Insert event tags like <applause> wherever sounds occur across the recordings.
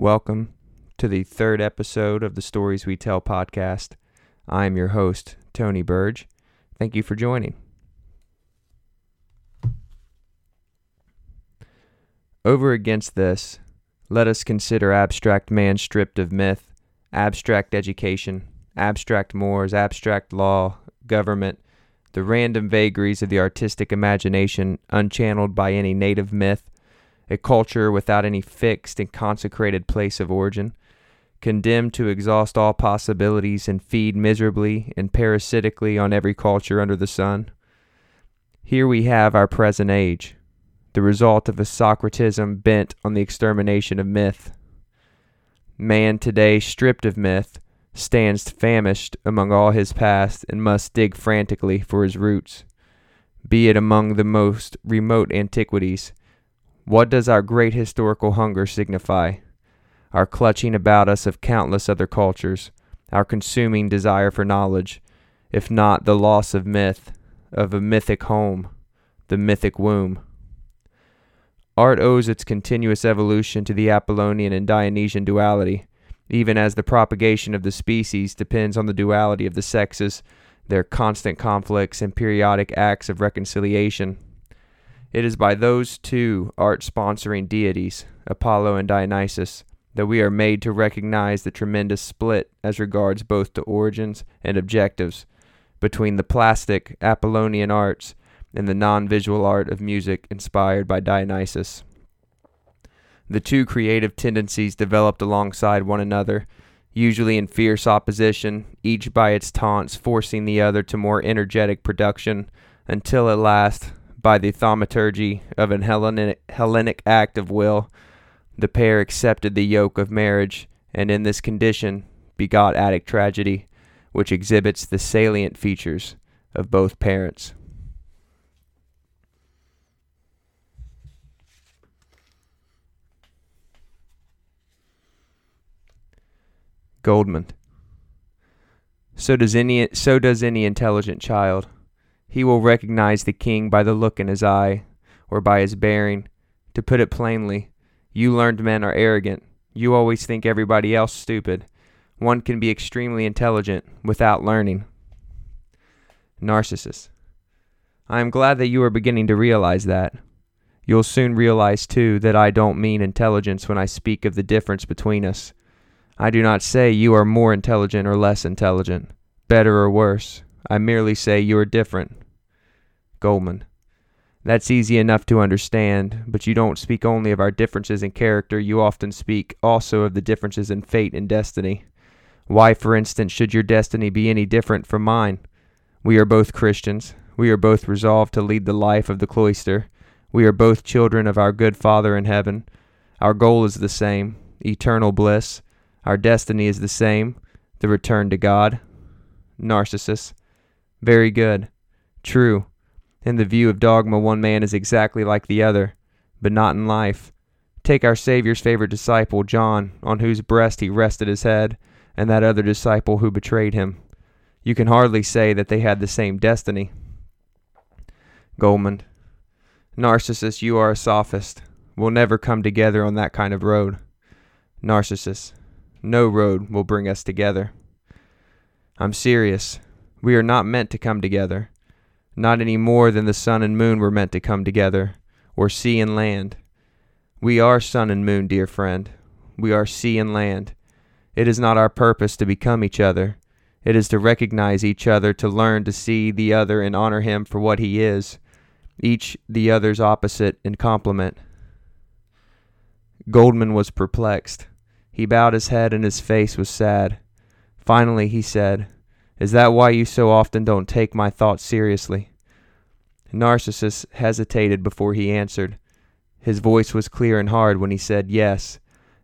Welcome to the third episode of the Stories We Tell podcast. I am your host, Tony Burge. Thank you for joining. Over against this, let us consider abstract man stripped of myth, abstract education, abstract mores, abstract law, government, the random vagaries of the artistic imagination unchanneled by any native myth, a culture without any fixed and consecrated place of origin, condemned to exhaust all possibilities and feed miserably and parasitically on every culture under the sun. Here we have our present age, the result of a Socratism bent on the extermination of myth. Man today, stripped of myth, stands famished among all his past and must dig frantically for his roots. Be it among the most remote antiquities, what does our great historical hunger signify? Our clutching about us of countless other cultures, our consuming desire for knowledge, if not the loss of myth, of a mythic home, the mythic womb. Art owes its continuous evolution to the Apollonian and Dionysian duality, even as the propagation of the species depends on the duality of the sexes, their constant conflicts, and periodic acts of reconciliation. It is by those two art sponsoring deities, Apollo and Dionysus, that we are made to recognize the tremendous split as regards both the origins and objectives between the plastic Apollonian arts and the non visual art of music inspired by Dionysus. The two creative tendencies developed alongside one another, usually in fierce opposition, each by its taunts forcing the other to more energetic production, until at last by the thaumaturgy of an Hellenic, Hellenic act of will, the pair accepted the yoke of marriage, and in this condition begot Attic tragedy, which exhibits the salient features of both parents. Goldmund. So does any so does any intelligent child. He will recognize the king by the look in his eye, or by his bearing. To put it plainly, you learned men are arrogant. You always think everybody else stupid. One can be extremely intelligent without learning. Narcissus. I am glad that you are beginning to realize that. You'll soon realize, too, that I don't mean intelligence when I speak of the difference between us. I do not say you are more intelligent or less intelligent, better or worse. I merely say you are different. Goldmund. That's easy enough to understand, but you don't speak only of our differences in character, you often speak also of the differences in fate and destiny. Why, for instance, should your destiny be any different from mine? We are both Christians. We are both resolved to lead the life of the cloister. We are both children of our good Father in heaven. Our goal is the same eternal bliss. Our destiny is the same the return to God. Narcissus. Very good. True. In the view of dogma, one man is exactly like the other, but not in life. Take our Saviour's favorite disciple, John, on whose breast he rested his head, and that other disciple who betrayed him. You can hardly say that they had the same destiny. Goldmund. Narcissus, you are a sophist. We'll never come together on that kind of road. Narcissus. No road will bring us together. I'm serious. We are not meant to come together not any more than the sun and moon were meant to come together, or sea and land. We are sun and moon, dear friend. We are sea and land. It is not our purpose to become each other. It is to recognize each other, to learn to see the other and honor him for what he is, each the other's opposite and complement. Goldmund was perplexed. He bowed his head and his face was sad. Finally, he said, Is that why you so often don't take my thoughts seriously? Narcissus hesitated before he answered. His voice was clear and hard when he said, Yes,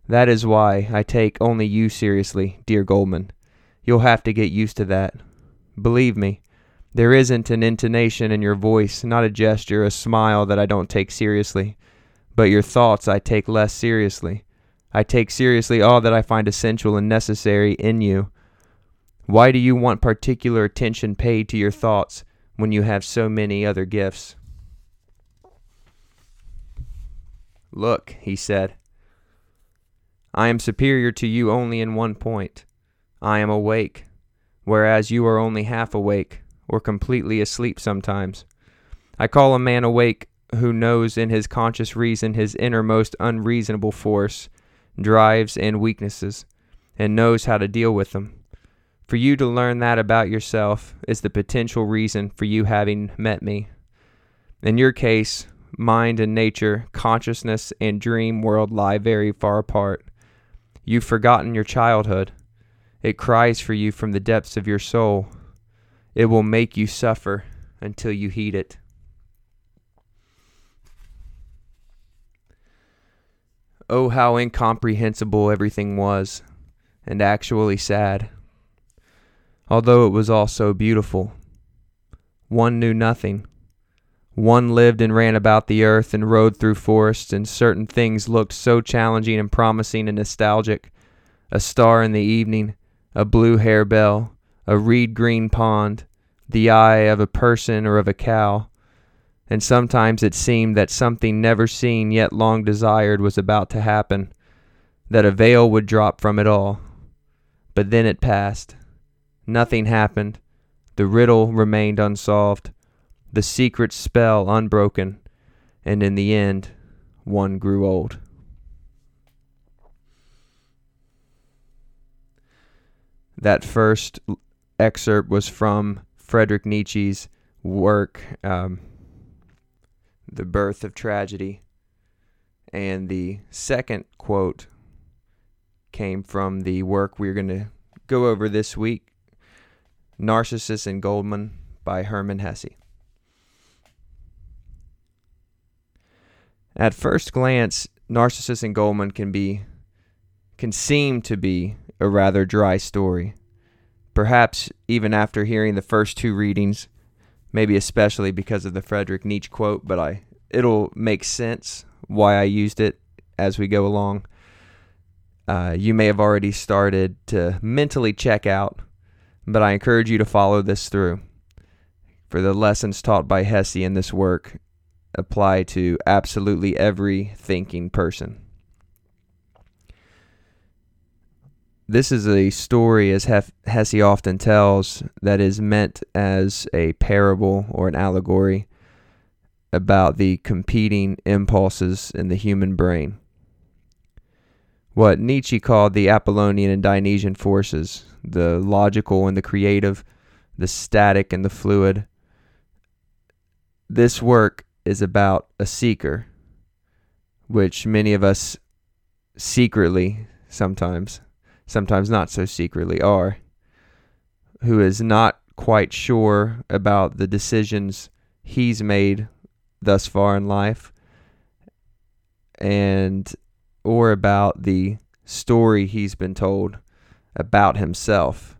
that is why I take only you seriously, dear Goldmund. You'll have to get used to that. Believe me, there isn't an intonation in your voice, not a gesture, a smile that I don't take seriously. But your thoughts I take less seriously. I take seriously all that I find essential and necessary in you. Why do you want particular attention paid to your thoughts? when you have so many other gifts. Look, he said. I am superior to you only in one point. I am awake, whereas you are only half awake or completely asleep sometimes. I call a man awake who knows in his conscious reason his innermost unreasonable force, drives, and weaknesses, and knows how to deal with them. For you to learn that about yourself is the potential reason for you having met me. In your case, mind and nature, consciousness and dream world lie very far apart. You've forgotten your childhood. It cries for you from the depths of your soul. It will make you suffer until you heed it. Oh, how incomprehensible everything was, and actually sad. Although it was all so beautiful. One knew nothing. One lived and ran about the earth and rode through forests, and certain things looked so challenging and promising and nostalgic a star in the evening, a blue harebell, a reed green pond, the eye of a person or of a cow. And sometimes it seemed that something never seen yet long desired was about to happen, that a veil would drop from it all. But then it passed. Nothing happened. The riddle remained unsolved the secret spell unbroken, and in the end, one grew old. That first excerpt was from Friedrich Nietzsche's work, um, The Birth of Tragedy. And the second quote came from the work we're going to go over this week Narcissus and Goldmund by Hermann Hesse. At first glance, Narcissus and Goldmund can be can seem to be a rather dry story. Perhaps even after hearing the first two readings, maybe especially because of the Frederick Nietzsche quote, but I it'll make sense why I used it as we go along. Uh, you may have already started to mentally check out, but I encourage you to follow this through. For the lessons taught by Hesse in this work apply to absolutely every thinking person. This is a story, as Hesse often tells, that is meant as a parable or an allegory about the competing impulses in the human brain. What Nietzsche called the Apollonian and Dionysian forces, the logical and the creative, the static and the fluid. This work is about a seeker, which many of us secretly, sometimes, sometimes not so secretly, are, who is not quite sure about the decisions he's made thus far in life and or about the story he's been told about himself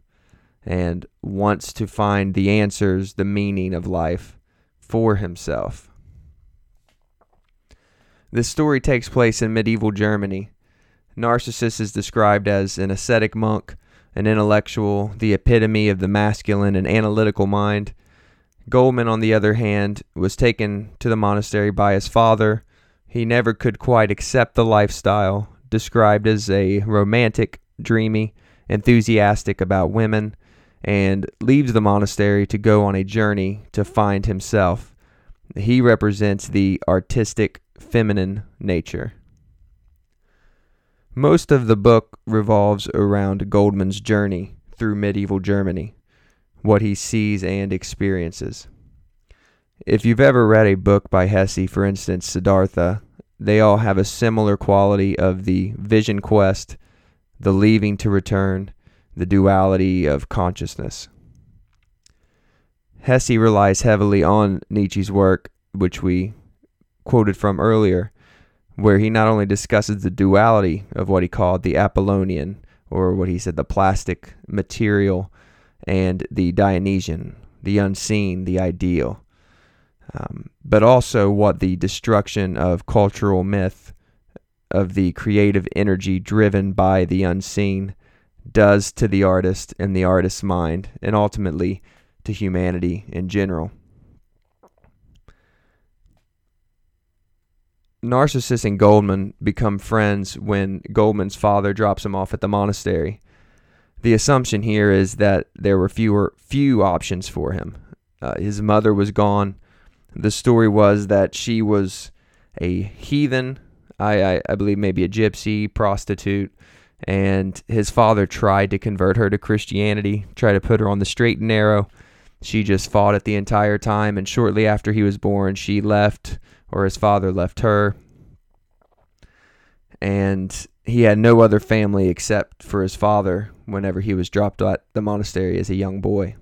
and wants to find the answers, the meaning of life for himself. This story takes place in medieval Germany. Narcissus is described as an ascetic monk, an intellectual, the epitome of the masculine and analytical mind. Goldmund, on the other hand, was taken to the monastery by his father. He never could quite accept the lifestyle, described as a romantic, dreamy, enthusiastic about women, and leaves the monastery to go on a journey to find himself. He represents the artistic, feminine nature. Most of the book revolves around Goldmund's journey through medieval Germany, what he sees and experiences. If you've ever read a book by Hesse, for instance, Siddhartha, they all have a similar quality of the vision quest, the leaving to return, the duality of consciousness. Hesse relies heavily on Nietzsche's work, which we quoted from earlier, where he not only discusses the duality of what he called the Apollonian, or what he said the plastic material, and the Dionysian, the unseen, the ideal, um, but also what the destruction of cultural myth, of the creative energy driven by the unseen, does to the artist and the artist's mind, and ultimately to humanity in general. Narcissus and Goldmund become friends when Goldmund's father drops him off at the monastery. The assumption here is that there were fewer few options for him. Uh, his mother was gone. The story was that she was a heathen, I, I, I believe maybe a gypsy, prostitute, and his father tried to convert her to Christianity, tried to put her on the straight and narrow. She just fought it the entire time, and shortly after he was born, she left, or his father left her. And he had no other family except for his father whenever he was dropped at the monastery as a young boy.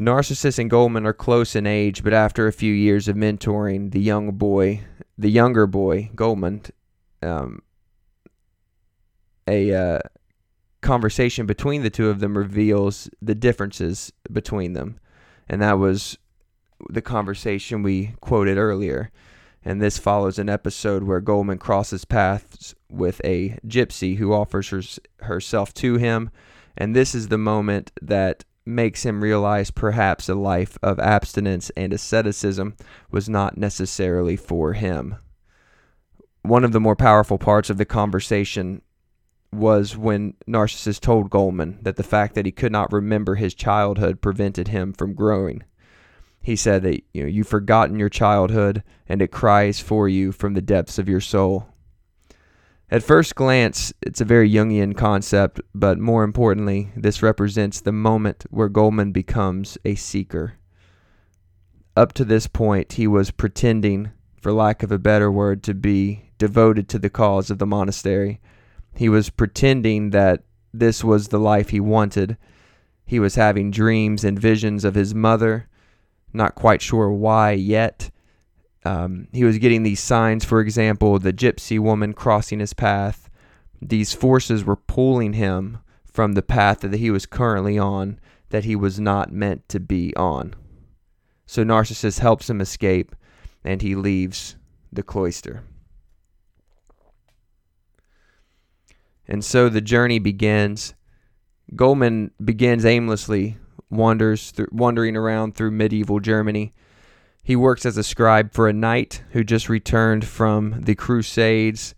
Narcissus and Goldmund are close in age, but after a few years of mentoring, the young boy, the younger boy, Goldmund, um, a uh, conversation between the two of them reveals the differences between them. And that was the conversation we quoted earlier. And this follows an episode where Goldmund crosses paths with a gypsy who offers her, herself to him. And this is the moment that makes him realize perhaps a life of abstinence and asceticism was not necessarily for him. One of the more powerful parts of the conversation was when Narcissus told Goldmund that the fact that he could not remember his childhood prevented him from growing. He said that you know you've forgotten your childhood and it cries for you from the depths of your soul. At first glance, it's a very Jungian concept, but more importantly, this represents the moment where Goldmund becomes a seeker. Up to this point, he was pretending, for lack of a better word, to be devoted to the cause of the monastery. He was pretending that this was the life he wanted. He was having dreams and visions of his mother, not quite sure why yet um, he was getting these signs, for example, the gypsy woman crossing his path. These forces were pulling him from the path that he was currently on, that he was not meant to be on. So Narcissus helps him escape, and he leaves the cloister. And so the journey begins. Goldmund begins aimlessly, wanders wandering around through medieval Germany he works as a scribe for a knight who just returned from the Crusades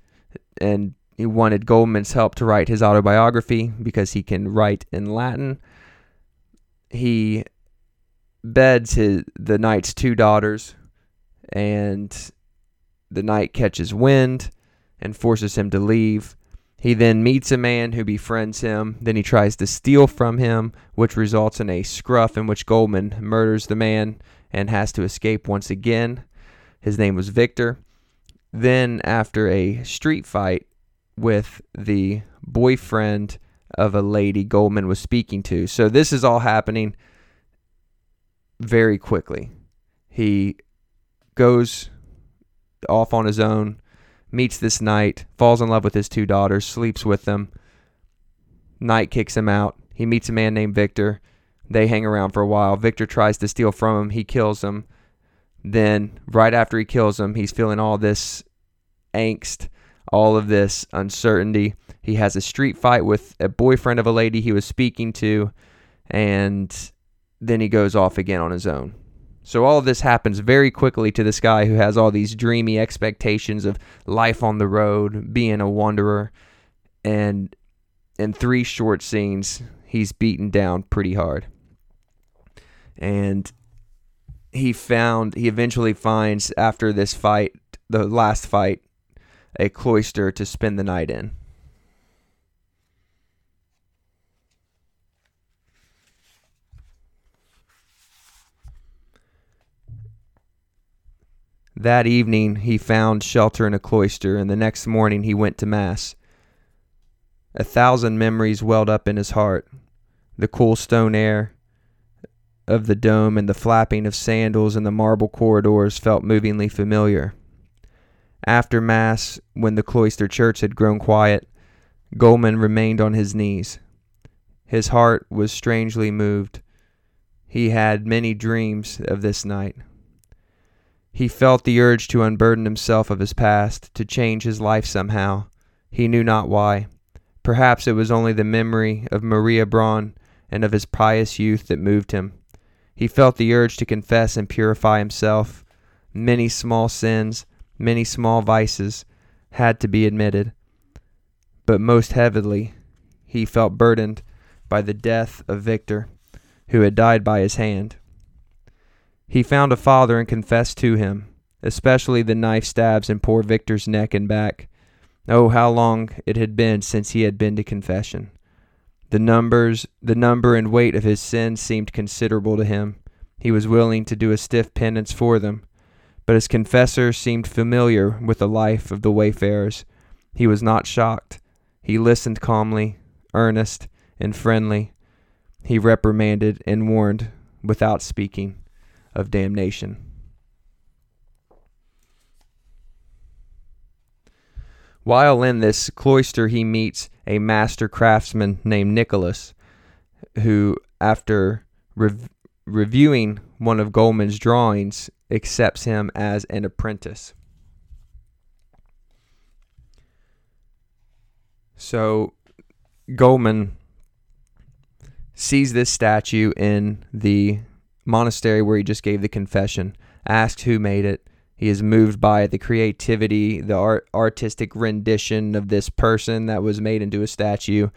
and he wanted Goldmund's help to write his autobiography because he can write in Latin. He beds his the knight's two daughters and the knight catches wind and forces him to leave. He then meets a man who befriends him. Then he tries to steal from him, which results in a scruff in which Goldmund murders the man and has to escape once again. His name was Victor. Then, after a street fight with the boyfriend of a lady Goldmund was speaking to. So, this is all happening very quickly. He goes off on his own, meets this knight, falls in love with his two daughters, sleeps with them. Knight kicks him out. He meets a man named Victor. They hang around for a while. Victor tries to steal from him. He kills him. Then, right after he kills him, he's feeling all this angst, all of this uncertainty. He has a street fight with a boyfriend of a lady he was speaking to, and then he goes off again on his own. So all of this happens very quickly to this guy who has all these dreamy expectations of life on the road, being a wanderer, and in three short scenes, he's beaten down pretty hard and he found he eventually finds after this fight, the last fight, a cloister to spend the night in. That evening he found shelter in a cloister, and the next morning he went to Mass. A thousand memories welled up in his heart the cool stone air, of the dome and the flapping of sandals in the marble corridors felt movingly familiar. After Mass, when the cloister church had grown quiet, Goldmund remained on his knees. His heart was strangely moved. He had many dreams of this night. He felt the urge to unburden himself of his past, to change his life somehow. He knew not why. Perhaps it was only the memory of Mariabronn and of his pious youth that moved him. He felt the urge to confess and purify himself, Many small sins, many small vices had to be admitted, but most heavily he felt burdened by the death of Victor, who had died by his hand. He found a father and confessed to him, especially the knife stabs in poor Victor's neck and back. Oh, how long it had been since he had been to confession. The numbers, the number and weight of his sins seemed considerable to him. He was willing to do a stiff penance for them, but his confessor seemed familiar with the life of the wayfarers. He was not shocked. He listened calmly, earnest, and friendly. He reprimanded and warned without speaking of damnation. While in this cloister, he meets a master craftsman named Nicholas, who, after rev- reviewing one of Goldmund's drawings, accepts him as an apprentice. So, Goldmund sees this statue in the monastery where he just gave the confession, asks who made it. He is moved by the creativity, the art, artistic rendition of this person that was made into a statue.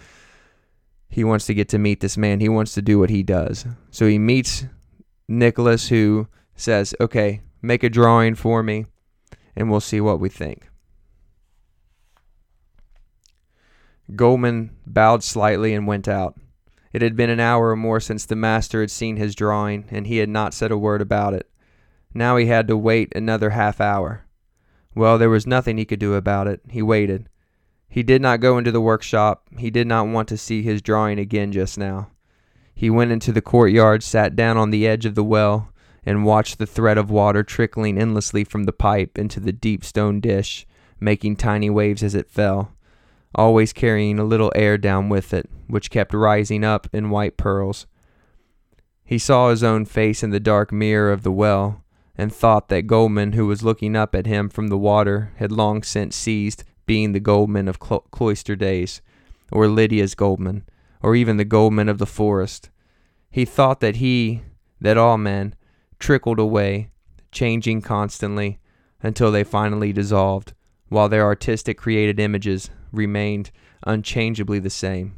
He wants to get to meet this man. He wants to do what he does. So he meets Nicholas, who says, Okay, make a drawing for me, and we'll see what we think. Goldmund bowed slightly and went out. It had been an hour or more since the master had seen his drawing, and he had not said a word about it. Now he had to wait another half hour. Well, there was nothing he could do about it. He waited. He did not go into the workshop. He did not want to see his drawing again just now. He went into the courtyard, sat down on the edge of the well, and watched the thread of water trickling endlessly from the pipe into the deep stone dish, making tiny waves as it fell always carrying a little air down with it, which kept rising up in white pearls. He saw his own face in the dark mirror of the well, and thought that Goldmund, who was looking up at him from the water, had long since ceased being the Goldmund of clo- cloister days, or Lydia's Goldmund, or even the Goldmund of the forest. He thought that he, that all men, trickled away, changing constantly, until they finally dissolved, while their artistic created images remained unchangeably the same.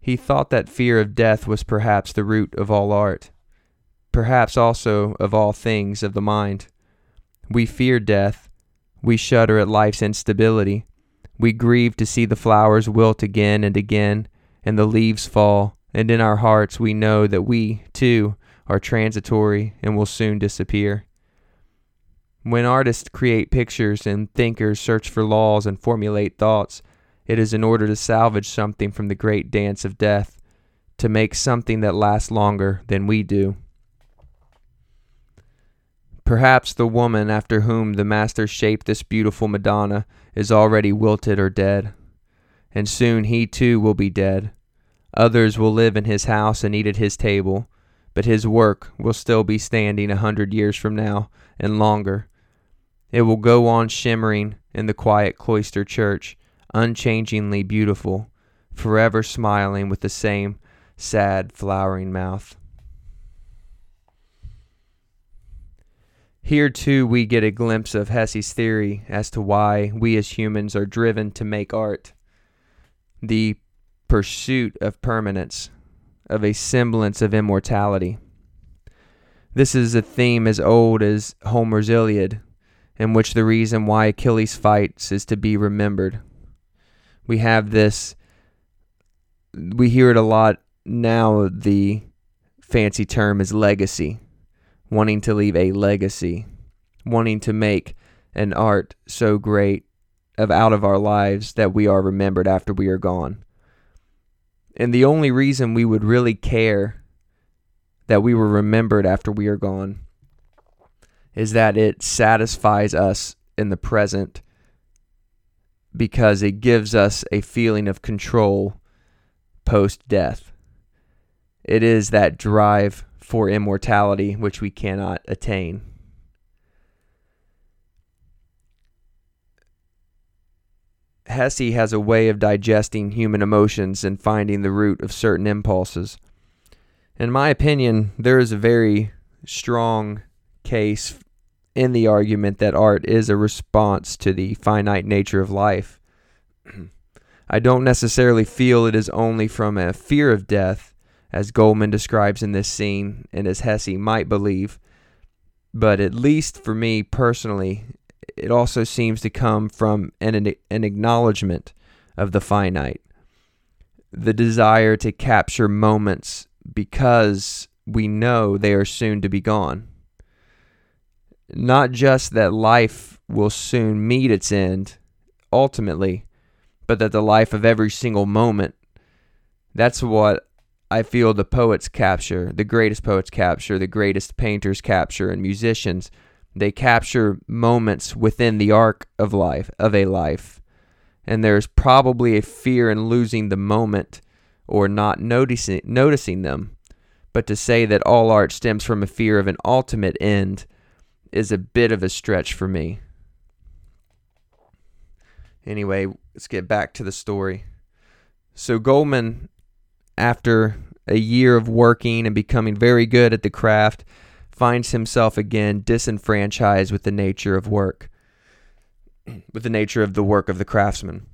He thought that fear of death was perhaps the root of all art, perhaps also of all things of the mind. We fear death, we shudder at life's instability, we grieve to see the flowers wilt again and again, and the leaves fall, and in our hearts we know that we, too, are transitory and will soon disappear. When artists create pictures and thinkers search for laws and formulate thoughts, it is in order to salvage something from the great dance of death, to make something that lasts longer than we do. Perhaps the woman after whom the master shaped this beautiful Madonna is already wilted or dead, and soon he too will be dead. Others will live in his house and eat at his table, but his work will still be standing a hundred years from now and longer it will go on shimmering in the quiet cloister church, unchangingly beautiful, forever smiling with the same sad, flowering mouth. Here, too, we get a glimpse of Hesse's theory as to why we as humans are driven to make art. The pursuit of permanence, of a semblance of immortality. This is a theme as old as Homer's Iliad, in which the reason why Achilles fights is to be remembered. We have this, we hear it a lot now. The fancy term is legacy, wanting to leave a legacy, wanting to make an art so great of out of our lives that we are remembered after we are gone. And the only reason we would really care that we were remembered after we are gone is that it satisfies us in the present because it gives us a feeling of control post death. It is that drive for immortality which we cannot attain. Hesse has a way of digesting human emotions and finding the root of certain impulses. In my opinion, there is a very strong case in the argument that art is a response to the finite nature of life. <clears throat> I don't necessarily feel it is only from a fear of death, as Goldmund describes in this scene, and as Hesse might believe, but at least for me personally, it also seems to come from an, an acknowledgement of the finite, the desire to capture moments because we know they are soon to be gone. Not just that life will soon meet its end, ultimately, but that the life of every single moment. That's what I feel the poets capture, the greatest poets capture, the greatest painters capture, and musicians. They capture moments within the arc of life, of a life. And there's probably a fear in losing the moment or not noticing, noticing them. But to say that all art stems from a fear of an ultimate end is a bit of a stretch for me. Anyway, let's get back to the story. So Goldmund, after a year of working and becoming very good at the craft, finds himself again disenfranchised with the nature of work, <clears throat> with the nature of the work of the craftsman.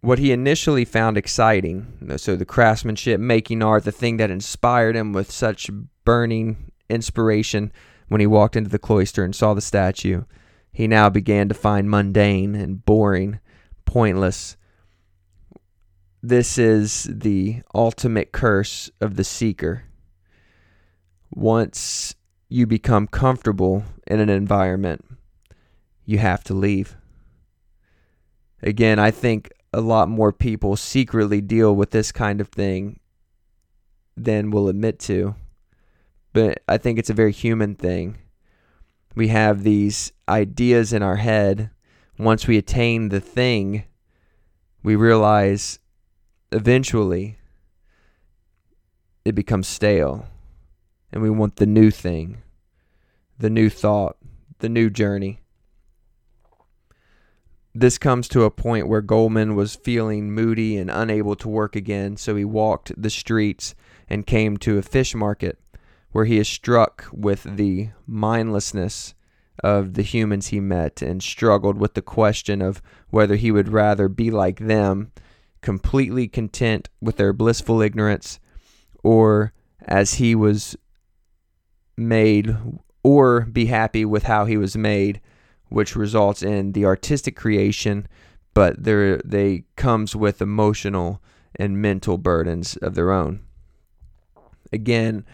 What he initially found exciting, so the craftsmanship, making art, the thing that inspired him with such burning inspiration when he walked into the cloister and saw the statue, he now began to find mundane and boring, pointless. This is the ultimate curse of the seeker. Once you become comfortable in an environment, you have to leave. Again, I think a lot more people secretly deal with this kind of thing than will admit to. But I think it's a very human thing we have these ideas in our head. Once we attain the thing, we realize eventually it becomes stale. And we want the new thing, the new thought, the new journey. This comes to a point where Goldmund was feeling moody and unable to work again, so he walked the streets and came to a fish market where he is struck with the mindlessness of the humans he met and struggled with the question of whether he would rather be like them, completely content with their blissful ignorance, or as he was made, or be happy with how he was made, which results in the artistic creation, but there they comes with emotional and mental burdens of their own. Again,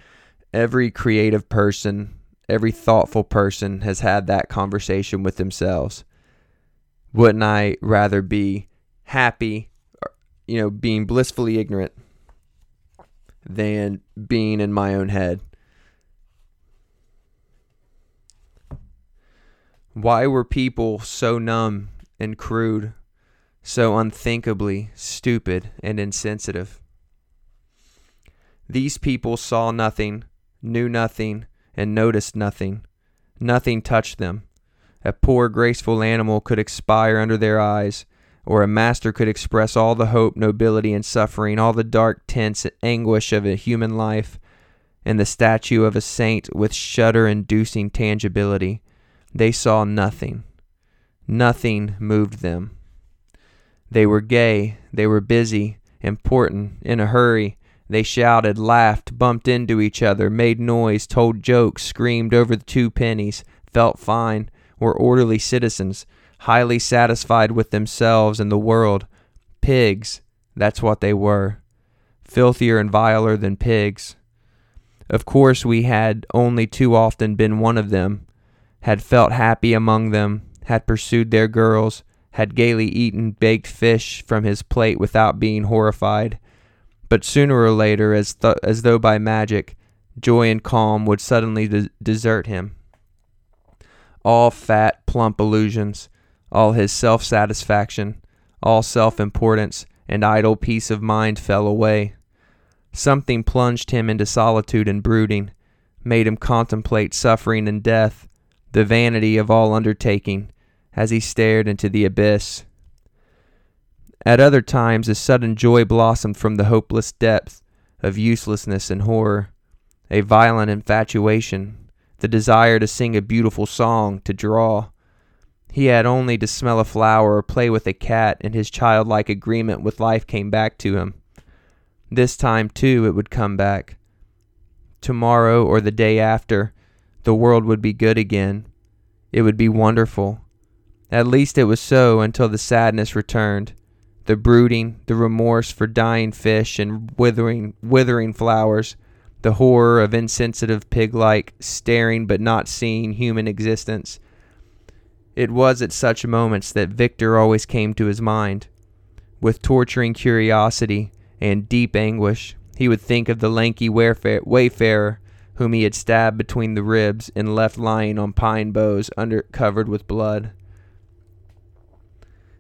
every creative person, every thoughtful person has had that conversation with themselves. Wouldn't I rather be happy, you know, being blissfully ignorant than being in my own head? Why were people so numb and crude, so unthinkably stupid and insensitive? These people saw nothing knew nothing, and noticed nothing. Nothing touched them. A poor, graceful animal could expire under their eyes, or a master could express all the hope, nobility, and suffering, all the dark and anguish of a human life, in the statue of a saint with shudder inducing tangibility. They saw nothing. Nothing moved them. They were gay, they were busy, important, in a hurry, they shouted, laughed, bumped into each other, made noise, told jokes, screamed over the two pennies, felt fine, were orderly citizens, highly satisfied with themselves and the world. Pigs, that's what they were. Filthier and viler than pigs. Of course, we had only too often been one of them, had felt happy among them, had pursued their girls, had gaily eaten baked fish from his plate without being horrified but sooner or later, as, th- as though by magic, joy and calm would suddenly de- desert him. All fat, plump illusions, all his self satisfaction, all self importance, and idle peace of mind fell away. Something plunged him into solitude and brooding, made him contemplate suffering and death, the vanity of all undertaking, as he stared into the abyss. At other times, a sudden joy blossomed from the hopeless depth of uselessness and horror. A violent infatuation, the desire to sing a beautiful song, to draw. He had only to smell a flower or play with a cat, and his childlike agreement with life came back to him. This time, too, it would come back. Tomorrow or the day after, the world would be good again. It would be wonderful. At least it was so until the sadness returned, the brooding, the remorse for dying fish and withering, withering flowers, the horror of insensitive pig-like, staring but not seeing human existence. It was at such moments that Victor always came to his mind. With torturing curiosity and deep anguish, he would think of the lanky wayfarer whom he had stabbed between the ribs and left lying on pine boughs under covered with blood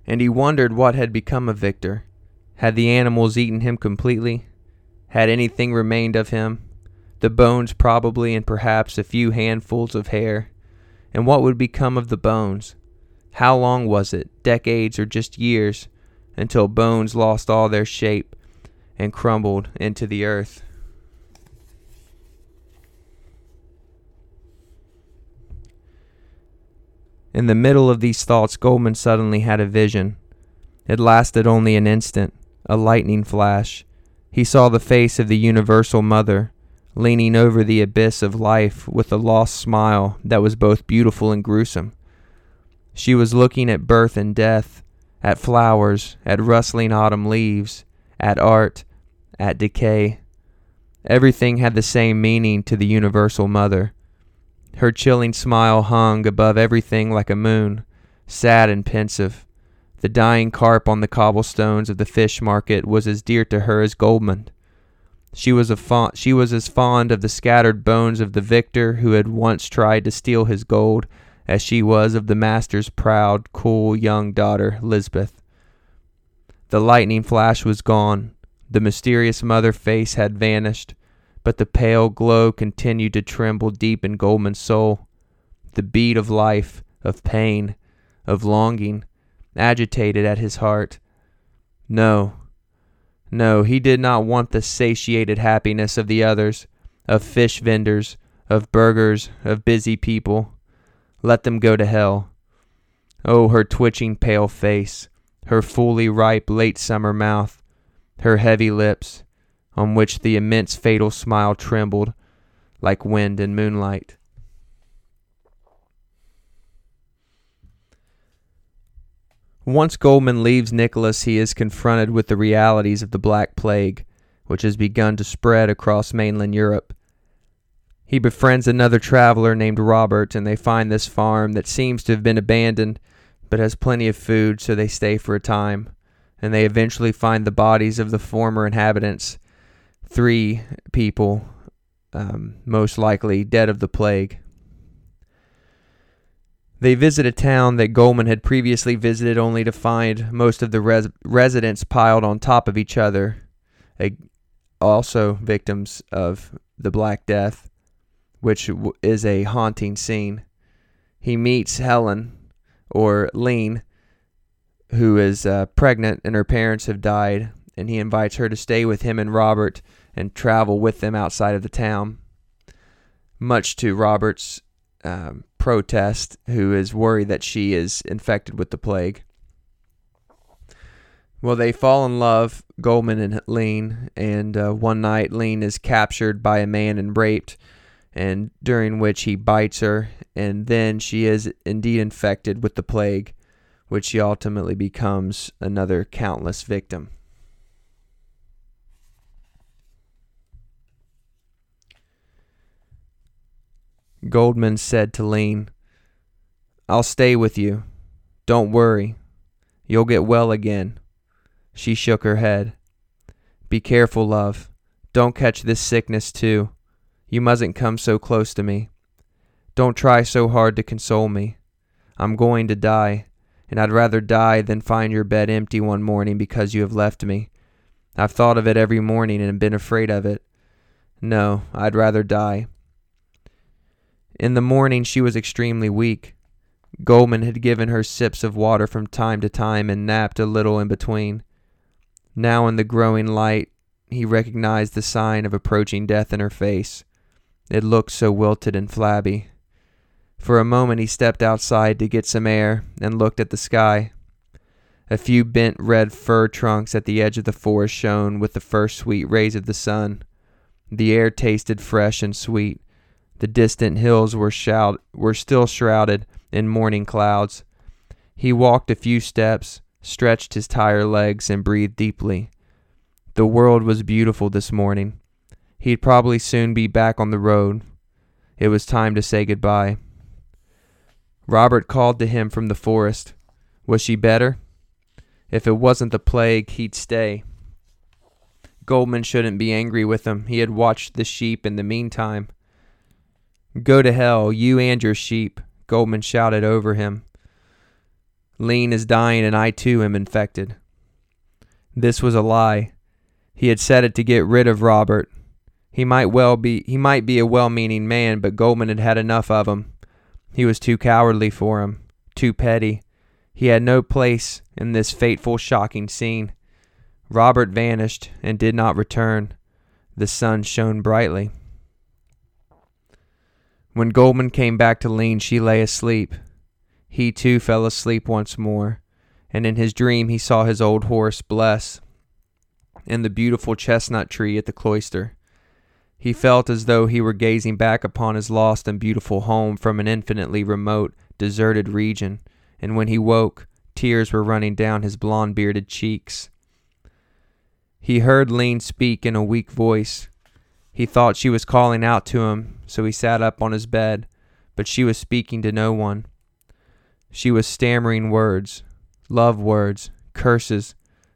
and he wondered what had become of Victor. Had the animals eaten him completely? Had anything remained of him? The bones, probably, and perhaps a few handfuls of hair. And what would become of the bones? How long was it, decades or just years, until bones lost all their shape and crumbled into the earth? In the middle of these thoughts, Goldmund suddenly had a vision. It lasted only an instant, a lightning flash. He saw the face of the Universal Mother, leaning over the abyss of life with a lost smile that was both beautiful and gruesome. She was looking at birth and death, at flowers, at rustling autumn leaves, at art, at decay. Everything had the same meaning to the Universal Mother. Her chilling smile hung above everything like a moon, sad and pensive. The dying carp on the cobblestones of the fish market was as dear to her as Goldmund. She was, a she was as fond of the scattered bones of the victor who had once tried to steal his gold as she was of the master's proud, cool young daughter, Lisbeth. The lightning flash was gone. The mysterious mother face had vanished but the pale glow continued to tremble deep in Goldmund's soul. The beat of life, of pain, of longing, agitated at his heart. No, no, he did not want the satiated happiness of the others, of fish vendors, of burghers, of busy people. Let them go to hell. Oh, her twitching pale face, her fully ripe late summer mouth, her heavy lips, on which the immense fatal smile trembled like wind in moonlight. Once Goldmund leaves Nicholas, he is confronted with the realities of the Black Plague, which has begun to spread across mainland Europe. He befriends another traveler named Robert, and they find this farm that seems to have been abandoned, but has plenty of food, so they stay for a time. And they eventually find the bodies of the former inhabitants three people, um, most likely dead of the plague. They visit a town that Goldmund had previously visited only to find most of the res- residents piled on top of each other, also victims of the Black Death, which w- is a haunting scene. He meets Helen, or Lene, who is uh, pregnant and her parents have died, and he invites her to stay with him and Robert and travel with them outside of the town. Much to Robert's um, protest, who is worried that she is infected with the plague. Well, they fall in love, Goldmund and Lene, and uh, one night Lene is captured by a man and raped, and during which he bites her, and then she is indeed infected with the plague, which she ultimately becomes another countless victim. Goldmund said to Lene, I'll stay with you. Don't worry. You'll get well again. She shook her head. Be careful, love. Don't catch this sickness, too. You mustn't come so close to me. Don't try so hard to console me. I'm going to die, and I'd rather die than find your bed empty one morning because you have left me. I've thought of it every morning and been afraid of it. No, I'd rather die. In the morning she was extremely weak. Goldmund had given her sips of water from time to time and napped a little in between. Now in the growing light he recognized the sign of approaching death in her face. It looked so wilted and flabby. For a moment he stepped outside to get some air and looked at the sky. A few bent red fir trunks at the edge of the forest shone with the first sweet rays of the sun. The air tasted fresh and sweet. The distant hills were, shroud- were still shrouded in morning clouds. He walked a few steps, stretched his tired legs, and breathed deeply. The world was beautiful this morning. He'd probably soon be back on the road. It was time to say goodbye. Robert called to him from the forest. Was she better? If it wasn't the plague, he'd stay. Goldmund shouldn't be angry with him. He had watched the sheep in the meantime. Go to hell, you and your sheep, Goldmund shouted over him. Lene is dying, and I too am infected. This was a lie. He had said it to get rid of Robert. He might well be he might be a well-meaning man, but Goldmund had had enough of him. He was too cowardly for him, too petty. He had no place in this fateful, shocking scene. Robert vanished and did not return. The sun shone brightly. When Goldmund came back to Lene, she lay asleep. He too fell asleep once more, and in his dream he saw his old horse, Bless, and the beautiful chestnut tree at the cloister. He felt as though he were gazing back upon his lost and beautiful home from an infinitely remote, deserted region, and when he woke, tears were running down his blond bearded cheeks. He heard Lene speak in a weak voice. He thought she was calling out to him, so he sat up on his bed, but she was speaking to no one. She was stammering words, love words, curses,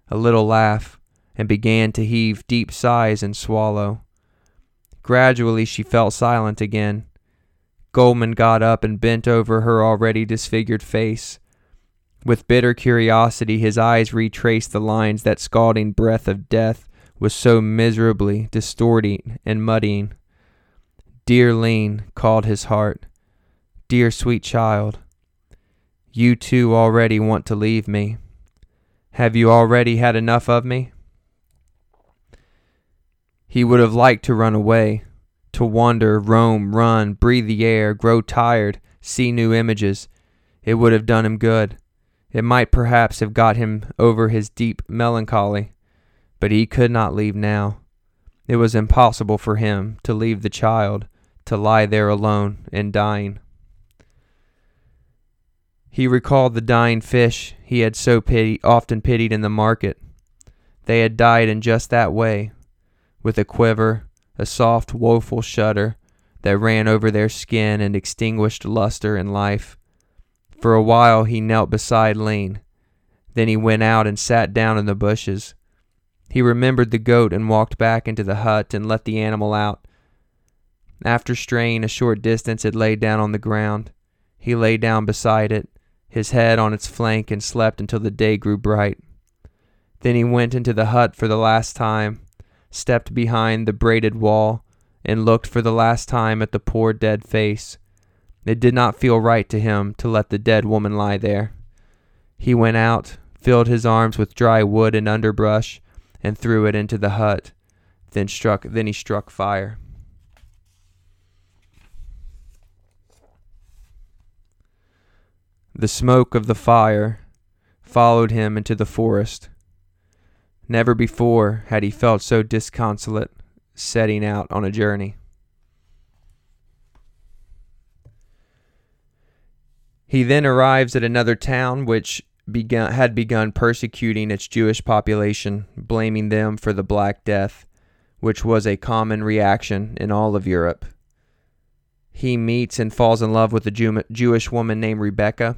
a little laugh, and began to heave deep sighs and swallow. Gradually she fell silent again. Goldmund got up and bent over her already disfigured face. With bitter curiosity, his eyes retraced the lines that scalding breath of death was so miserably distorting and muddying. Dear Lene, called his heart. Dear sweet child. You too already want to leave me. Have you already had enough of me? He would have liked to run away, to wander, roam, run, breathe the air, grow tired, see new images. It would have done him good. It might perhaps have got him over his deep melancholy. But he could not leave now. It was impossible for him to leave the child, to lie there alone and dying. He recalled the dying fish he had so pity, often pitied in the market. They had died in just that way, with a quiver, a soft, woeful shudder that ran over their skin and extinguished luster and life. For a while he knelt beside Lene. Then he went out and sat down in the bushes. He remembered the goat and walked back into the hut and let the animal out. After straying a short distance, it lay down on the ground. He lay down beside it his head on its flank, and slept until the day grew bright. Then he went into the hut for the last time, stepped behind the braided wall, and looked for the last time at the poor dead face. It did not feel right to him to let the dead woman lie there. He went out, filled his arms with dry wood and underbrush, and threw it into the hut. Then struck then he struck fire. The smoke of the fire followed him into the forest. Never before had he felt so disconsolate setting out on a journey. He then arrives at another town which begun, had begun persecuting its Jewish population, blaming them for the Black Death, which was a common reaction in all of Europe. He meets and falls in love with a Jew- Jewish woman named Rebecca,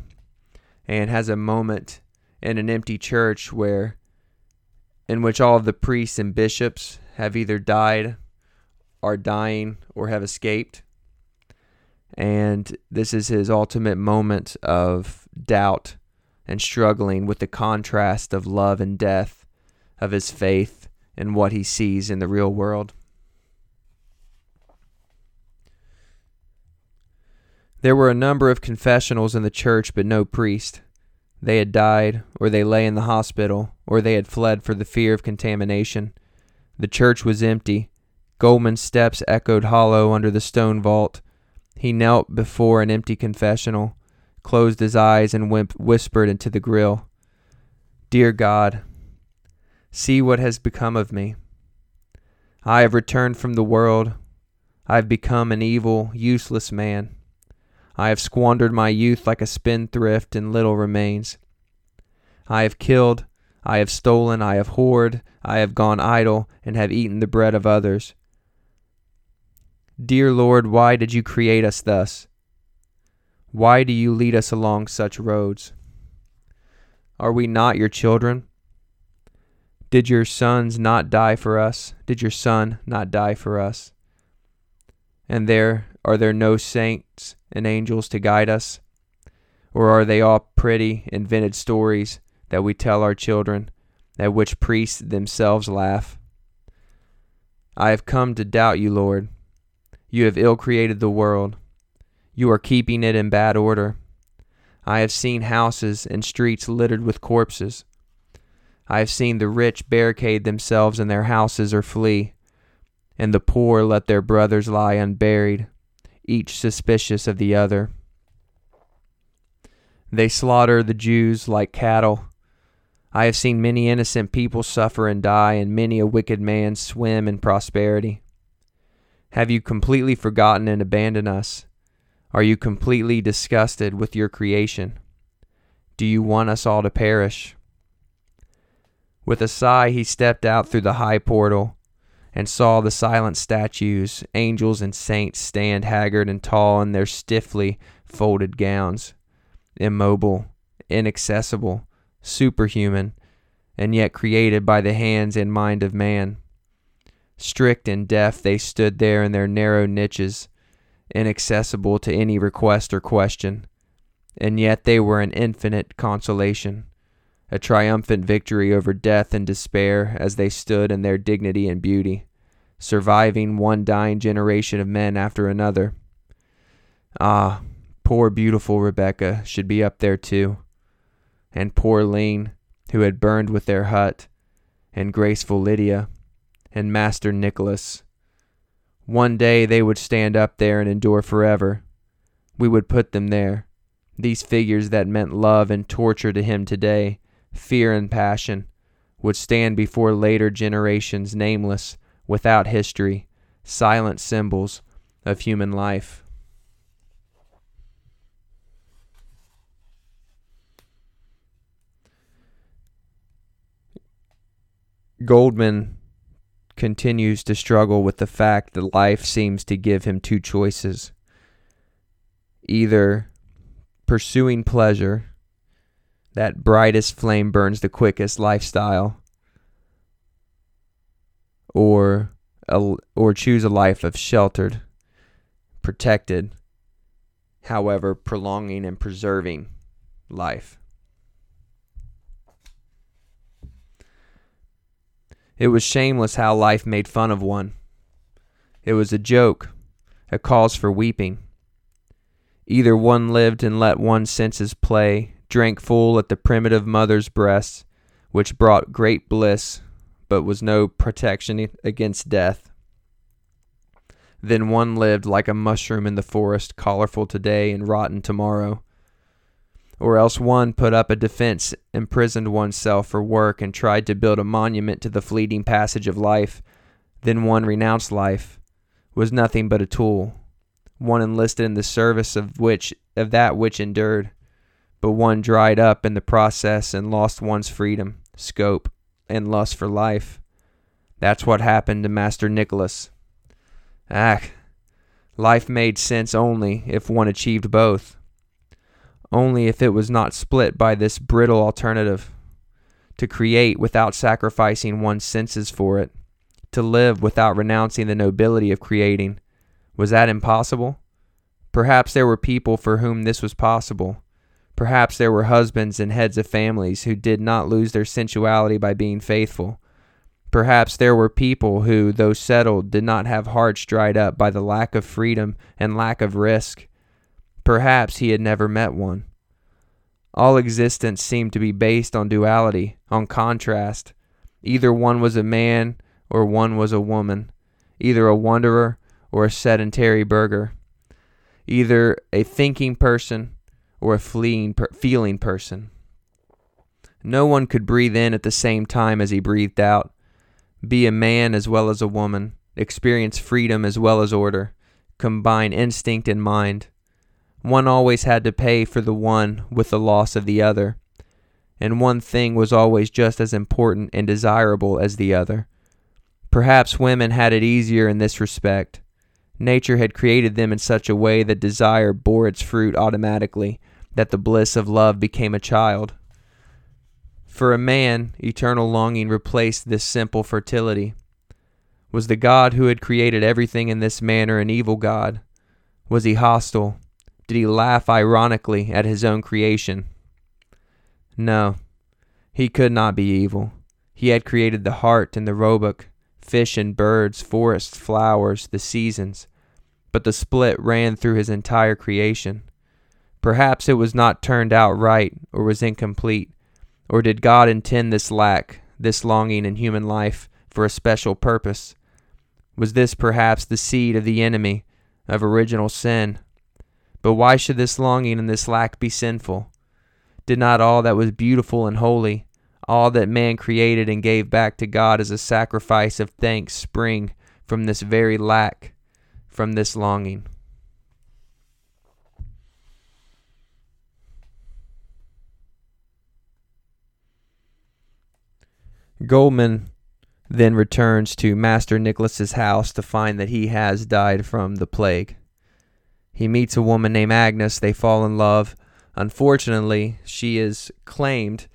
and has a moment in an empty church where in which all of the priests and bishops have either died are dying or have escaped. And this is his ultimate moment of doubt and struggling with the contrast of love and death of his faith and what he sees in the real world There were a number of confessionals in the church, but no priest. They had died, or they lay in the hospital, or they had fled for the fear of contamination. The church was empty, Goldmund's steps echoed hollow under the stone vault. He knelt before an empty confessional, closed his eyes, and whispered into the grill Dear God, see what has become of me. I have returned from the world. I have become an evil, useless man. I have squandered my youth like a spendthrift, and little remains. I have killed, I have stolen, I have whored, I have gone idle, and have eaten the bread of others. Dear Lord, why did you create us thus? Why do you lead us along such roads? Are we not your children? Did your sons not die for us? Did your son not die for us? And there are there no saints and angels to guide us? Or are they all pretty, invented stories that we tell our children, at which priests themselves laugh? I have come to doubt you, Lord. You have ill created the world. You are keeping it in bad order. I have seen houses and streets littered with corpses. I have seen the rich barricade themselves in their houses or flee, and the poor let their brothers lie unburied, each suspicious of the other. They slaughter the Jews like cattle. I have seen many innocent people suffer and die, and many a wicked man swim in prosperity. Have you completely forgotten and abandoned us? Are you completely disgusted with your creation? Do you want us all to perish? With a sigh, he stepped out through the high portal and saw the silent statues, angels and saints, stand haggard and tall in their stiffly folded gowns, immobile, inaccessible, superhuman, and yet created by the hands and mind of man. Strict and deaf, they stood there in their narrow niches, inaccessible to any request or question, and yet they were an infinite consolation, a triumphant victory over death and despair as they stood in their dignity and beauty, surviving one dying generation of men after another. Ah, poor beautiful Rebecca should be up there too, and poor Lene, who had burned with their hut, and graceful Lydia and Master Nicholas. One day they would stand up there and endure forever. We would put them there, these figures that meant love and torture to him today, fear and passion, would stand before later generations nameless, without history, silent symbols of human life. Goldmund continues to struggle with the fact that life seems to give him two choices either pursuing pleasure, that brightest flame burns the quickest lifestyle, or a, or choose a life of sheltered, protected, however, prolonging and preserving life. It was shameless how life made fun of one. It was a joke, a cause for weeping. Either one lived and let one's senses play, drank full at the primitive mother's breast, which brought great bliss, but was no protection against death. Then one lived like a mushroom in the forest, colorful today and rotten tomorrow or else one put up a defense, imprisoned oneself for work, and tried to build a monument to the fleeting passage of life. Then one renounced life, was nothing but a tool, one enlisted in the service of which of that which endured, but one dried up in the process and lost one's freedom, scope, and lust for life. That's what happened to Master Nicholas. Ah, life made sense only if one achieved both only if it was not split by this brittle alternative. To create without sacrificing one's senses for it, to live without renouncing the nobility of creating, was that impossible? Perhaps there were people for whom this was possible. Perhaps there were husbands and heads of families who did not lose their sensuality by being faithful. Perhaps there were people who, though settled, did not have hearts dried up by the lack of freedom and lack of risk. Perhaps he had never met one. All existence seemed to be based on duality, on contrast. Either one was a man or one was a woman. either a wanderer or a sedentary burgher, either a thinking person or a fleeing per- feeling person. No one could breathe in at the same time as he breathed out, be a man as well as a woman, experience freedom as well as order, combine instinct and mind. One always had to pay for the one with the loss of the other, and one thing was always just as important and desirable as the other. Perhaps women had it easier in this respect. Nature had created them in such a way that desire bore its fruit automatically, that the bliss of love became a child. For a man, eternal longing replaced this simple fertility. Was the God who had created everything in this manner an evil God? Was he hostile? Did he laugh ironically at his own creation? No, he could not be evil. He had created the heart and the roebuck, fish and birds, forests, flowers, the seasons. But the split ran through his entire creation. Perhaps it was not turned out right or was incomplete. Or did God intend this lack, this longing in human life, for a special purpose? Was this perhaps the seed of the enemy, of original sin? But why should this longing and this lack be sinful? Did not all that was beautiful and holy, all that man created and gave back to God as a sacrifice of thanks, spring from this very lack, from this longing? Goldmund then returns to Master Nicholas's house to find that he has died from the plague. He meets a woman named Agnes. They fall in love. Unfortunately, she is claimed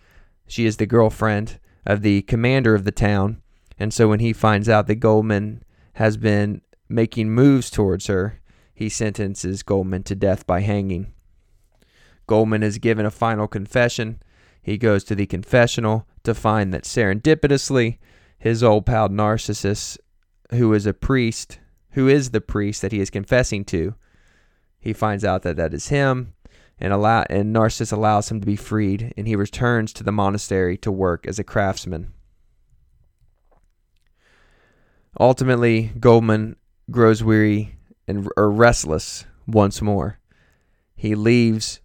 she is the girlfriend of the commander of the town. And so when he finds out that Goldmund has been making moves towards her, he sentences Goldmund to death by hanging. Goldmund is given a final confession. He goes to the confessional to find that serendipitously his old pal Narcissus, who is a priest, who is the priest that he is confessing to, he finds out that that is him, and allow and Narcissus allows him to be freed, and he returns to the monastery to work as a craftsman. Ultimately, Goldmund grows weary and or restless once more. He leaves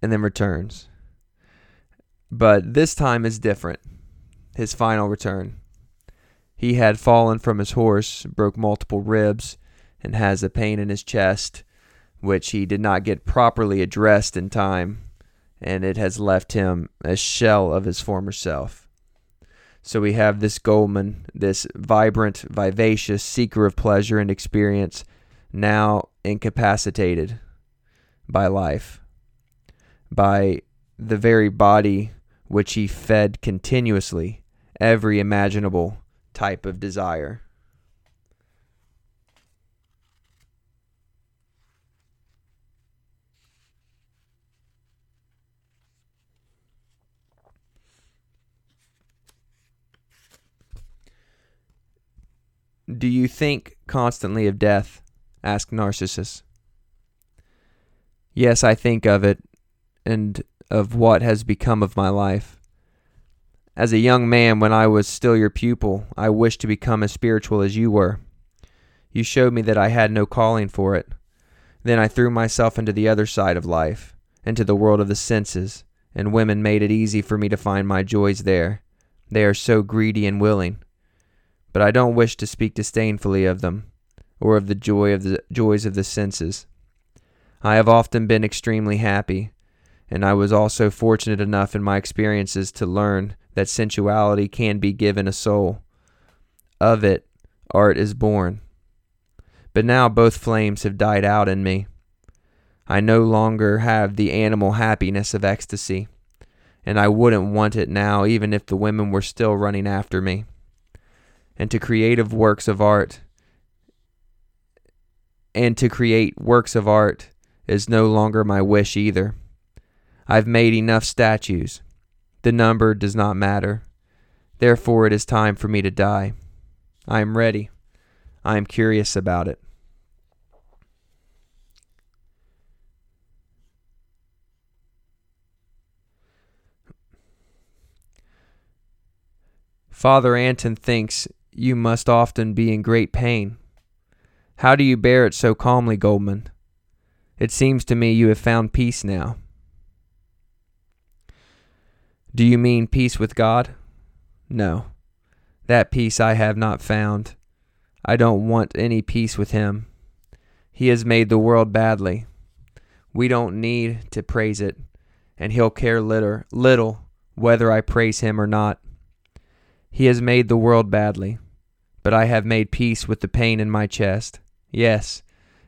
and then returns. But this time is different. His final return. He had fallen from his horse, broke multiple ribs, and has a pain in his chest, which he did not get properly addressed in time, and it has left him a shell of his former self. So we have this Goldmund, this vibrant, vivacious seeker of pleasure and experience, now incapacitated by life, by the very body which he fed continuously every imaginable type of desire. Do you think constantly of death? asked Narcissus. Yes, I think of it, and of what has become of my life. As a young man, when I was still your pupil, I wished to become as spiritual as you were. You showed me that I had no calling for it. Then I threw myself into the other side of life, into the world of the senses, and women made it easy for me to find my joys there. They are so greedy and willing. But I don't wish to speak disdainfully of them, or of the joy of the joys of the senses. I have often been extremely happy, and I was also fortunate enough in my experiences to learn that sensuality can be given a soul. Of it, art is born. But now both flames have died out in me. I no longer have the animal happiness of ecstasy, and I wouldn't want it now even if the women were still running after me. And to creative works of art, and to create works of art is no longer my wish either. I've made enough statues. The number does not matter. Therefore, it is time for me to die. I am ready. I am curious about it. Father Anton thinks you must often be in great pain. How do you bear it so calmly, Goldmund? It seems to me you have found peace now. Do you mean peace with God? No. That peace I have not found. I don't want any peace with Him. He has made the world badly. We don't need to praise it, and He'll care little, little whether I praise Him or not. He has made the world badly, but I have made peace with the pain in my chest. Yes,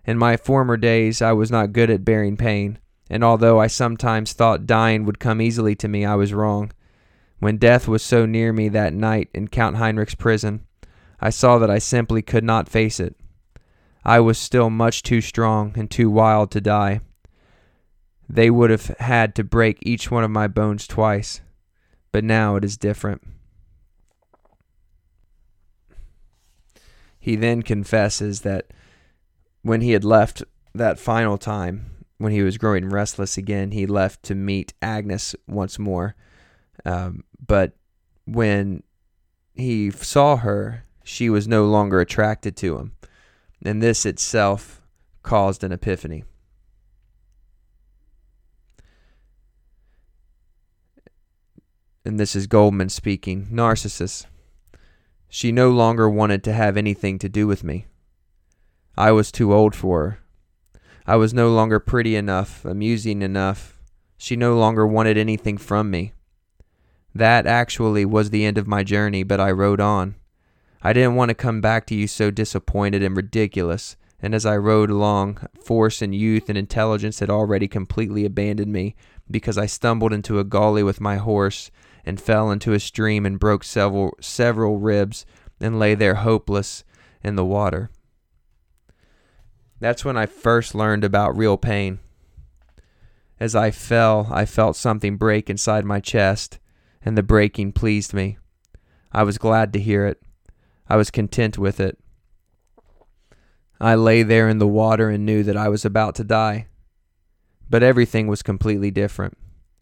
in my former days I was not good at bearing pain, and although I sometimes thought dying would come easily to me, I was wrong. When death was so near me that night in Count Heinrich's prison, I saw that I simply could not face it. I was still much too strong and too wild to die. They would have had to break each one of my bones twice, but now it is different. He then confesses that when he had left that final time, when he was growing restless again, he left to meet Agnes once more. Um, but when he saw her, she was no longer attracted to him. And this itself caused an epiphany. And this is Goldmund speaking. Narcissus. She no longer wanted to have anything to do with me. I was too old for her. I was no longer pretty enough, amusing enough. She no longer wanted anything from me. That actually was the end of my journey, but I rode on. I didn't want to come back to you so disappointed and ridiculous, and as I rode along, force and youth and intelligence had already completely abandoned me because I stumbled into a gully with my horse and fell into a stream and broke several several ribs and lay there hopeless in the water. That's when I first learned about real pain. As I fell, I felt something break inside my chest, and the breaking pleased me. I was glad to hear it. I was content with it. I lay there in the water and knew that I was about to die. But everything was completely different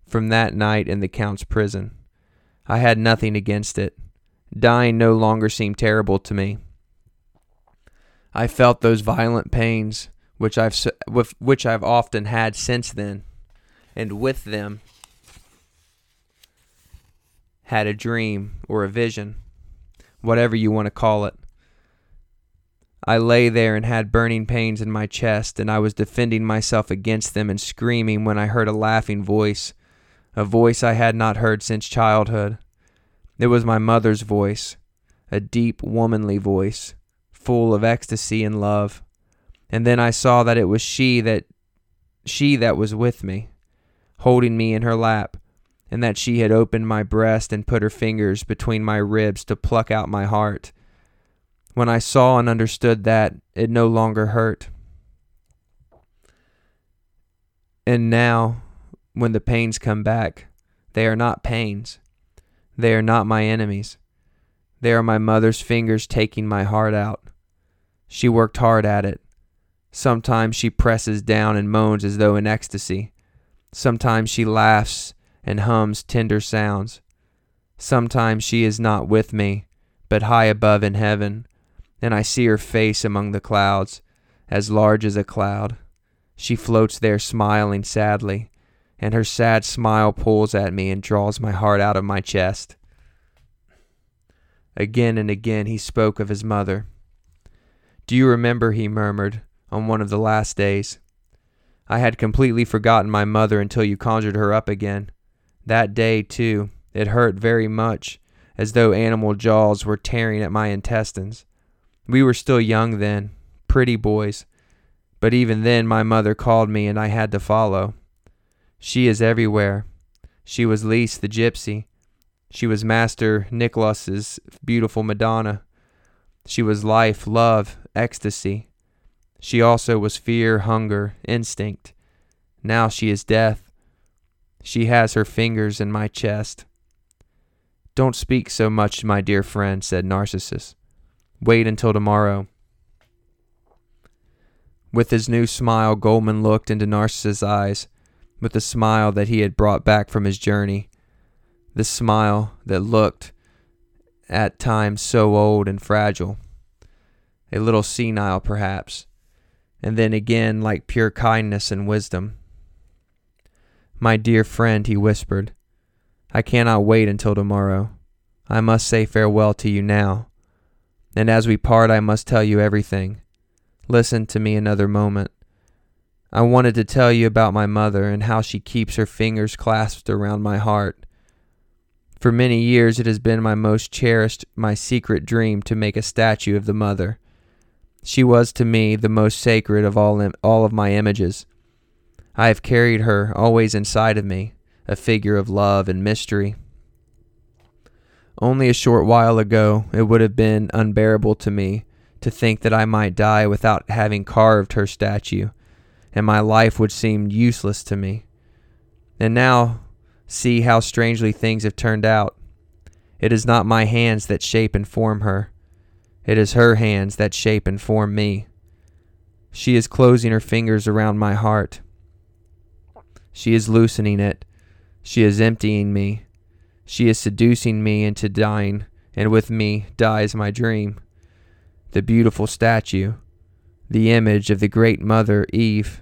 from that night in the Count's prison. I had nothing against it. Dying no longer seemed terrible to me. I felt those violent pains which I've with which I've often had since then, and with them had a dream or a vision, whatever you want to call it. I lay there and had burning pains in my chest, and I was defending myself against them and screaming when I heard a laughing voice, a voice I had not heard since childhood. It was my mother's voice, a deep, womanly voice, full of ecstasy and love. And then I saw that it was she that she that was with me, holding me in her lap, and that she had opened my breast and put her fingers between my ribs to pluck out my heart. When I saw and understood that, it no longer hurt. And now, when the pains come back, they are not pains. They are not my enemies. They are my mother's fingers taking my heart out. She worked hard at it. Sometimes she presses down and moans as though in ecstasy. Sometimes she laughs and hums tender sounds. Sometimes she is not with me, but high above in heaven, and I see her face among the clouds, as large as a cloud. She floats there smiling sadly, and her sad smile pulls at me and draws my heart out of my chest. Again and again he spoke of his mother. Do you remember, he murmured, on one of the last days? I had completely forgotten my mother until you conjured her up again. That day, too, it hurt very much, as though animal jaws were tearing at my intestines. We were still young then, pretty boys, but even then my mother called me and I had to follow. She is everywhere. She was Lise the gypsy. She was Master Nicholas's beautiful Madonna. She was life, love, ecstasy. She also was fear, hunger, instinct. Now she is death. She has her fingers in my chest. Don't speak so much, my dear friend, said Narcissus. Wait until tomorrow. With his new smile, Goldmund looked into Narcissus' eyes, with the smile that he had brought back from his journey, the smile that looked at times so old and fragile. a little senile perhaps, and then again like pure kindness and wisdom. My dear friend, he whispered, I cannot wait until tomorrow. I must say farewell to you now. And as we part, I must tell you everything. Listen to me another moment. I wanted to tell you about my mother and how she keeps her fingers clasped around my heart. For many years, it has been my most cherished, my secret dream to make a statue of the mother. She was to me the most sacred of all, Im- all of my images. I have carried her always inside of me, a figure of love and mystery. Only a short while ago, it would have been unbearable to me to think that I might die without having carved her statue, and my life would seem useless to me. And now, see how strangely things have turned out. It is not my hands that shape and form her. It is her hands that shape and form me. She is closing her fingers around my heart. She is loosening it. She is emptying me. She is seducing me into dying, and with me dies my dream. The beautiful statue, the image of the great mother Eve.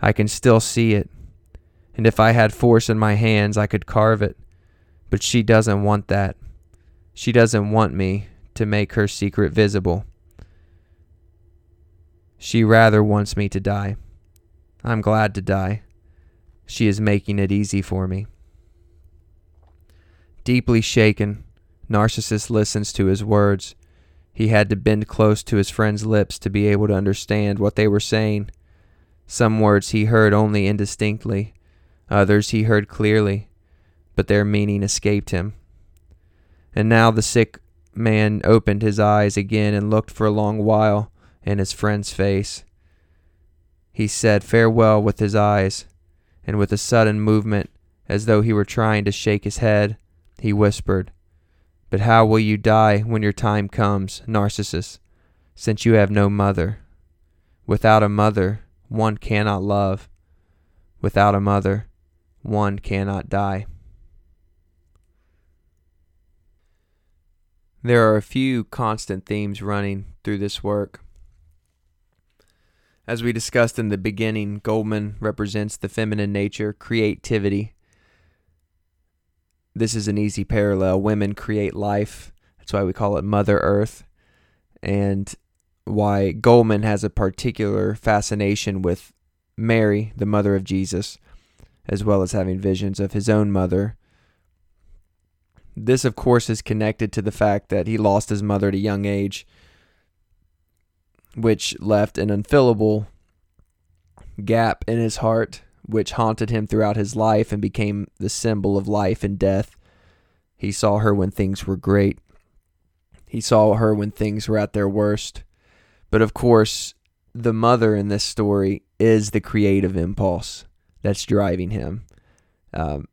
I can still see it, and if I had force in my hands, I could carve it. But she doesn't want that. She doesn't want me to make her secret visible. She rather wants me to die. I'm glad to die. She is making it easy for me. Deeply shaken, Narcissus listens to his words. He had to bend close to his friend's lips to be able to understand what they were saying. Some words he heard only indistinctly, others he heard clearly, but their meaning escaped him. And now the sick man opened his eyes again and looked for a long while in his friend's face. He said farewell with his eyes, and with a sudden movement, as though he were trying to shake his head, he whispered, But how will you die when your time comes, Narcissus, since you have no mother? Without a mother, one cannot love. Without a mother, one cannot die. There are a few constant themes running through this work. As we discussed in the beginning, Goldmund represents the feminine nature, creativity. This is an easy parallel. Women create life. That's why we call it Mother Earth. And why Goldmund has a particular fascination with Mary, the mother of Jesus, as well as having visions of his own mother. This, of course, is connected to the fact that he lost his mother at a young age which left an unfillable gap in his heart, which haunted him throughout his life and became the symbol of life and death. He saw her when things were great. He saw her when things were at their worst. But of course, the mother in this story is the creative impulse that's driving him. Um,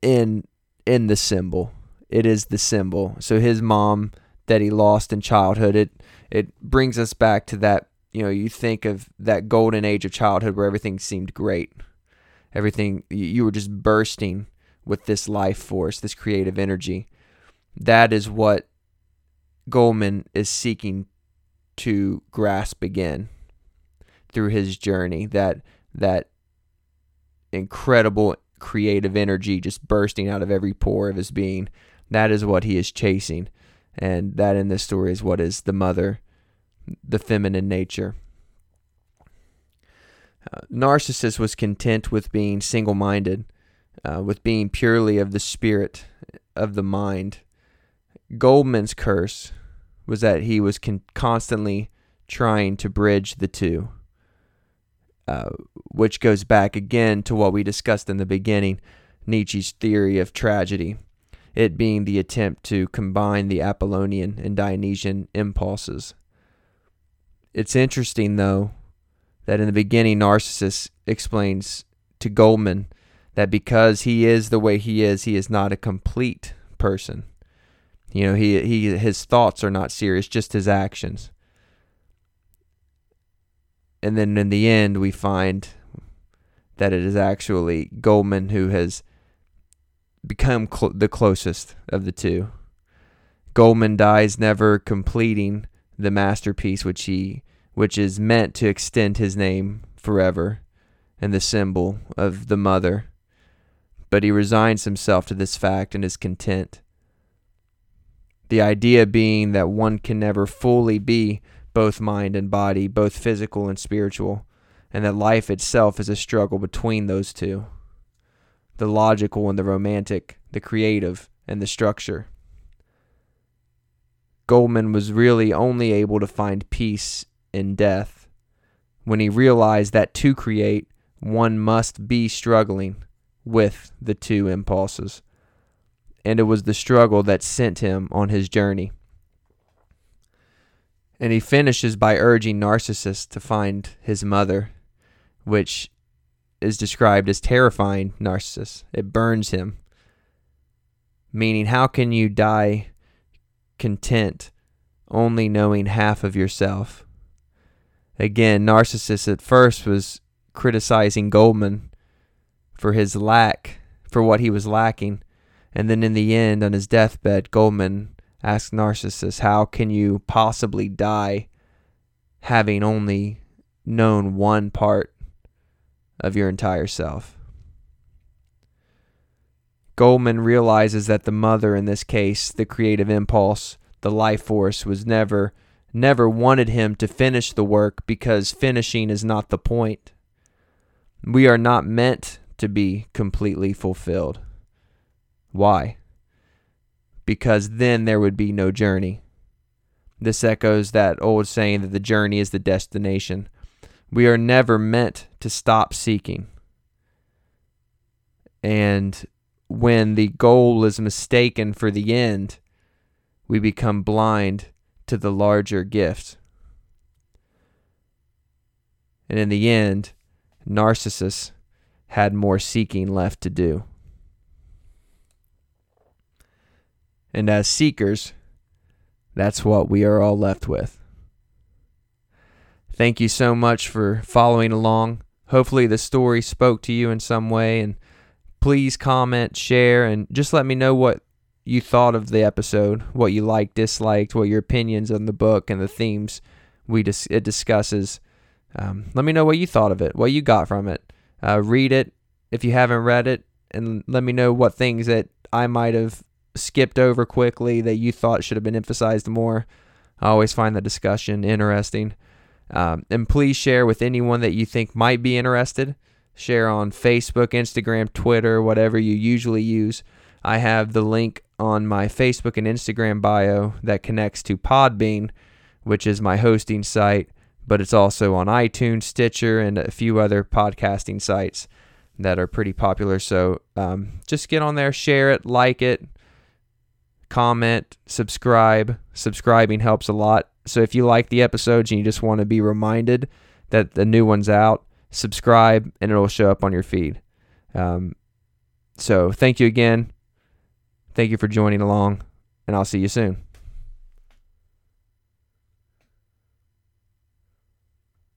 in in the symbol, it is the symbol. So his mom that he lost in childhood, it it brings us back to that you know you think of that golden age of childhood where everything seemed great everything you were just bursting with this life force this creative energy that is what Goldmund is seeking to grasp again through his journey that that incredible creative energy just bursting out of every pore of his being that is what he is chasing and that in this story is what is the mother, the feminine nature. Uh, Narcissus was content with being single minded, uh, with being purely of the spirit, of the mind. Goldmund's curse was that he was con- constantly trying to bridge the two, uh, which goes back again to what we discussed in the beginning Nietzsche's theory of tragedy it being the attempt to combine the Apollonian and Dionysian impulses. It's interesting, though, that in the beginning, Narcissus explains to Goldmund that because he is the way he is, he is not a complete person. You know, he, he his thoughts are not serious, just his actions. And then in the end, we find that it is actually Goldmund who has become cl- the closest of the two. Goldmund dies never completing the masterpiece which he which is meant to extend his name forever and the symbol of the mother. But he resigns himself to this fact and is content. The idea being that one can never fully be both mind and body, both physical and spiritual, and that life itself is a struggle between those two the logical and the romantic, the creative and the structure. Goldmund was really only able to find peace in death when he realized that to create, one must be struggling with the two impulses. And it was the struggle that sent him on his journey. And he finishes by urging Narcissus to find his mother, which is described as terrifying Narcissus. It burns him. Meaning, how can you die content only knowing half of yourself? Again, Narcissus at first was criticizing Goldmund for his lack, for what he was lacking. And then in the end, on his deathbed, Goldmund asked Narcissus, How can you possibly die having only known one part of your entire self? Goldmund realizes that the mother, in this case, the creative impulse, the life force, was never, never wanted him to finish the work because finishing is not the point. We are not meant to be completely fulfilled. Why? Because then there would be no journey. This echoes that old saying that the journey is the destination. We are never meant to stop seeking. And when the goal is mistaken for the end, we become blind to the larger gift. And in the end, Narcissus had more seeking left to do. And as seekers, that's what we are all left with. Thank you so much for following along. Hopefully, the story spoke to you in some way. And please comment, share, and just let me know what you thought of the episode, what you liked, disliked, what your opinions on the book and the themes we dis- it discusses. Um, let me know what you thought of it, what you got from it. Uh, read it if you haven't read it, and let me know what things that I might have skipped over quickly that you thought should have been emphasized more. I always find the discussion interesting. Um, and please share with anyone that you think might be interested. Share on Facebook, Instagram, Twitter, whatever you usually use. I have the link on my Facebook and Instagram bio that connects to Podbean, which is my hosting site but it's also on iTunes, Stitcher, and a few other podcasting sites that are pretty popular. So um, just get on there, share it, like it, comment, subscribe. Subscribing helps a lot. So if you like the episodes and you just want to be reminded that the new one's out, subscribe and it'll show up on your feed. Um, so thank you again. Thank you for joining along, and I'll see you soon.